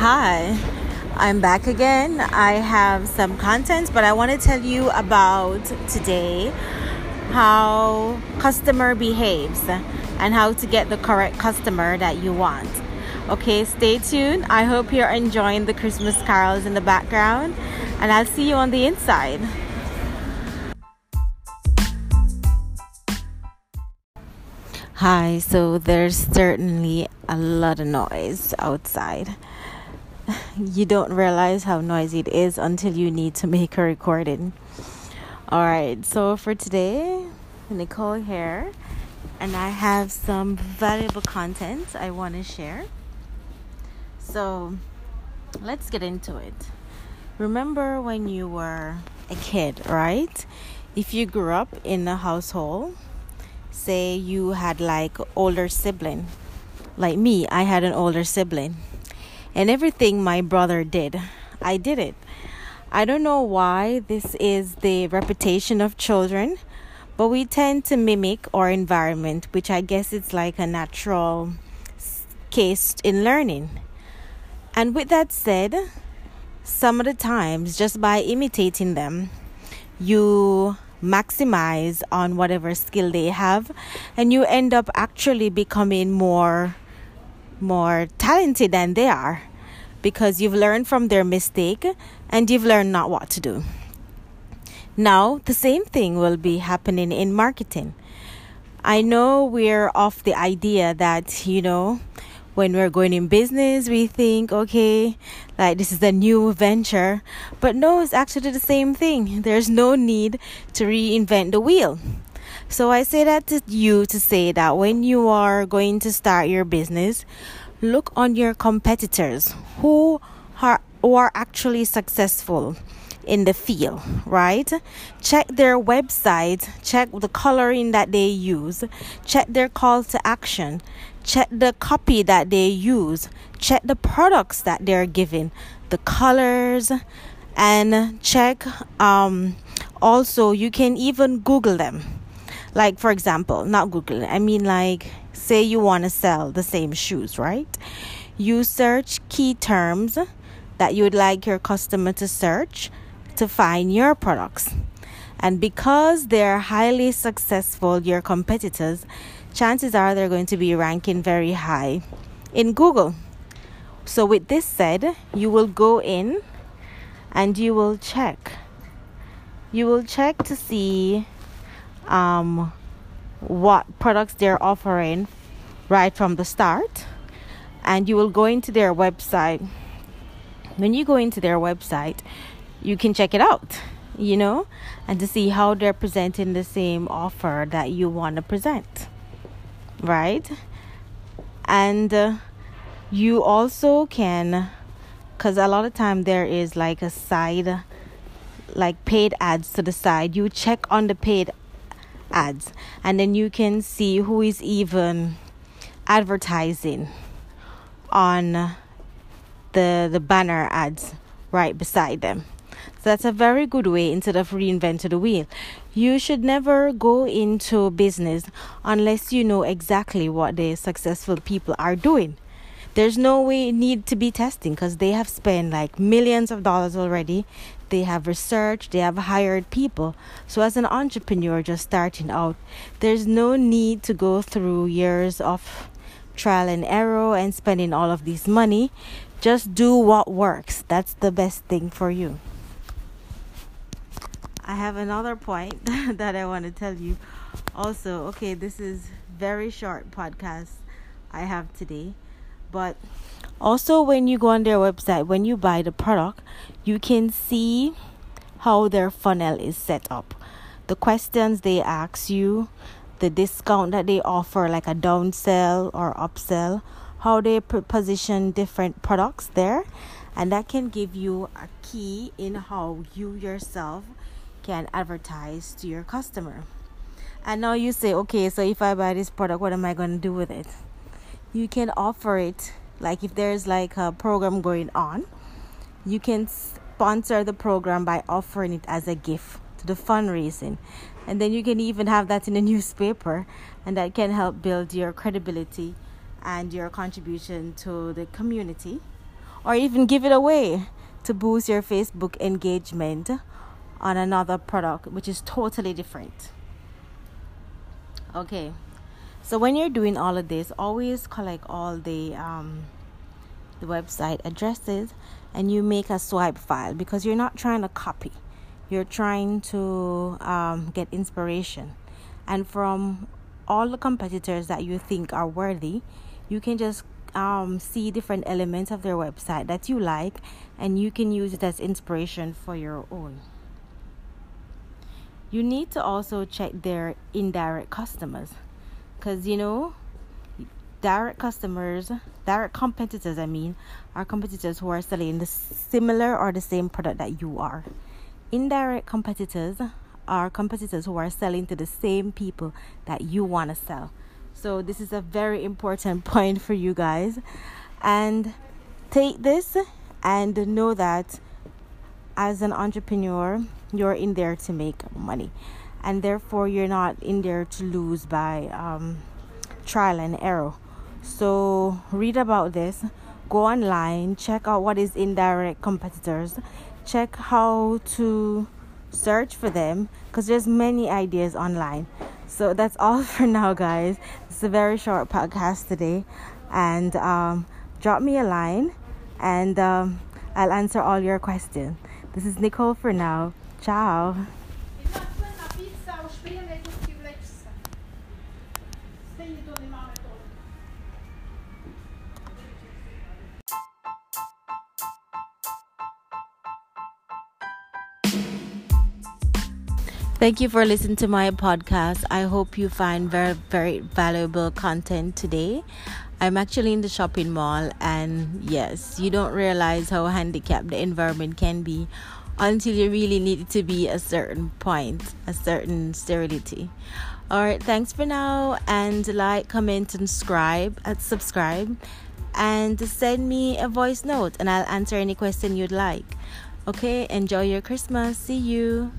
Hi, I'm back again. I have some content, but I want to tell you about today how customer behaves and how to get the correct customer that you want. Okay, stay tuned. I hope you're enjoying the Christmas carols in the background, and I'll see you on the inside. Hi, so there's certainly a lot of noise outside you don't realize how noisy it is until you need to make a recording. All right, so for today, Nicole here, and I have some valuable content I want to share. So let's get into it. Remember when you were a kid, right? If you grew up in a household, say you had like older sibling, like me, I had an older sibling and everything my brother did, I did it. I don't know why this is the reputation of children, but we tend to mimic our environment, which I guess it's like a natural case in learning. And with that said, some of the times, just by imitating them, you maximize on whatever skill they have, and you end up actually becoming more more talented than they are because you've learned from their mistake and you've learned not what to do. Now, the same thing will be happening in marketing. I know we're off the idea that, you know, when we're going in business, we think, okay, like this is a new venture. But no, it's actually the same thing. There's no need to reinvent the wheel. So I say that to you to say that when you are going to start your business, look on your competitors who are, who are actually successful in the field, right? Check their website, check the coloring that they use, check their call to action, check the copy that they use, check the products that they're giving, the colors, and check um, also you can even Google them. Like, for example, not Google, I mean, like, say you want to sell the same shoes, right? You search key terms that you would like your customer to search to find your products. And because they're highly successful, your competitors, chances are they're going to be ranking very high in Google. So, with this said, you will go in and you will check. You will check to see um, what products they're offering right from the start. And you will go into their website. When you go into their website you can check it out you know and to see how they're presenting the same offer that you want to present right? And uh, you also can because a lot of time there is like a side like paid ads to the side. You check on the paid ads and then you can see who is even advertising on the the banner ads right beside them. So that's a very good way instead of reinventing the wheel. You should never go into business unless you know exactly what the successful people are doing. There's no way need to be testing because they have spent like millions of dollars already. They have researched, they have hired people. So as an entrepreneur just starting out, there's no need to go through years of trial and error and spending all of this money. Just do what works. That's the best thing for you. I have another point that I want to tell you. Also, okay, this is very short podcast I have today, but also when you go on their website, when you buy the product, you can see how their funnel is set up. The questions they ask you, the discount that they offer, like a downsell or upsell, how they position different products there, and that can give you a key in how you yourself can advertise to your customer. And now you say, okay, so if I buy this product, what am I going to do with it? You can offer it, like if there's like a program going on, you can sponsor the program by offering it as a gift to the fundraising and then you can even have that in a newspaper and that can help build your credibility and your contribution to the community or even give it away to boost your Facebook engagement on another product, which is totally different. Okay, so when you're doing all of this, always collect all the um, the website addresses and you make a swipe file because you're not trying to copy, you're trying to um, get inspiration, and from all the competitors that you think are worthy, you can just um, see different elements of their website that you like and you can use it as inspiration for your own. You need to also check their indirect customers because you know, direct customers, direct competitors, I mean, are competitors who are selling the similar or the same product that you are. Indirect competitors are competitors who are selling to the same people that you want to sell. So, this is a very important point for you guys. And take this and know that as an entrepreneur, you're in there to make money. And therefore, you're not in there to lose by um, trial and error. So, read about this, go online, check out what is indirect competitors, check how to search for them because there's many ideas online. So that's all for now, guys. It's a very short podcast today, and um, drop me a line, and um, I'll answer all your questions. This is Nicole for now. Ciao. Thank you for listening to my podcast. I hope you find very, very valuable content today. I'm actually in the shopping mall, and yes, you don't realize how handicapped the environment can be until you really need it to be a certain point, a certain sterility. All right, thanks for now, and like, comment, and subscribe. Uh, subscribe, and send me a voice note, and I'll answer any question you'd like. Okay, enjoy your Christmas. See you.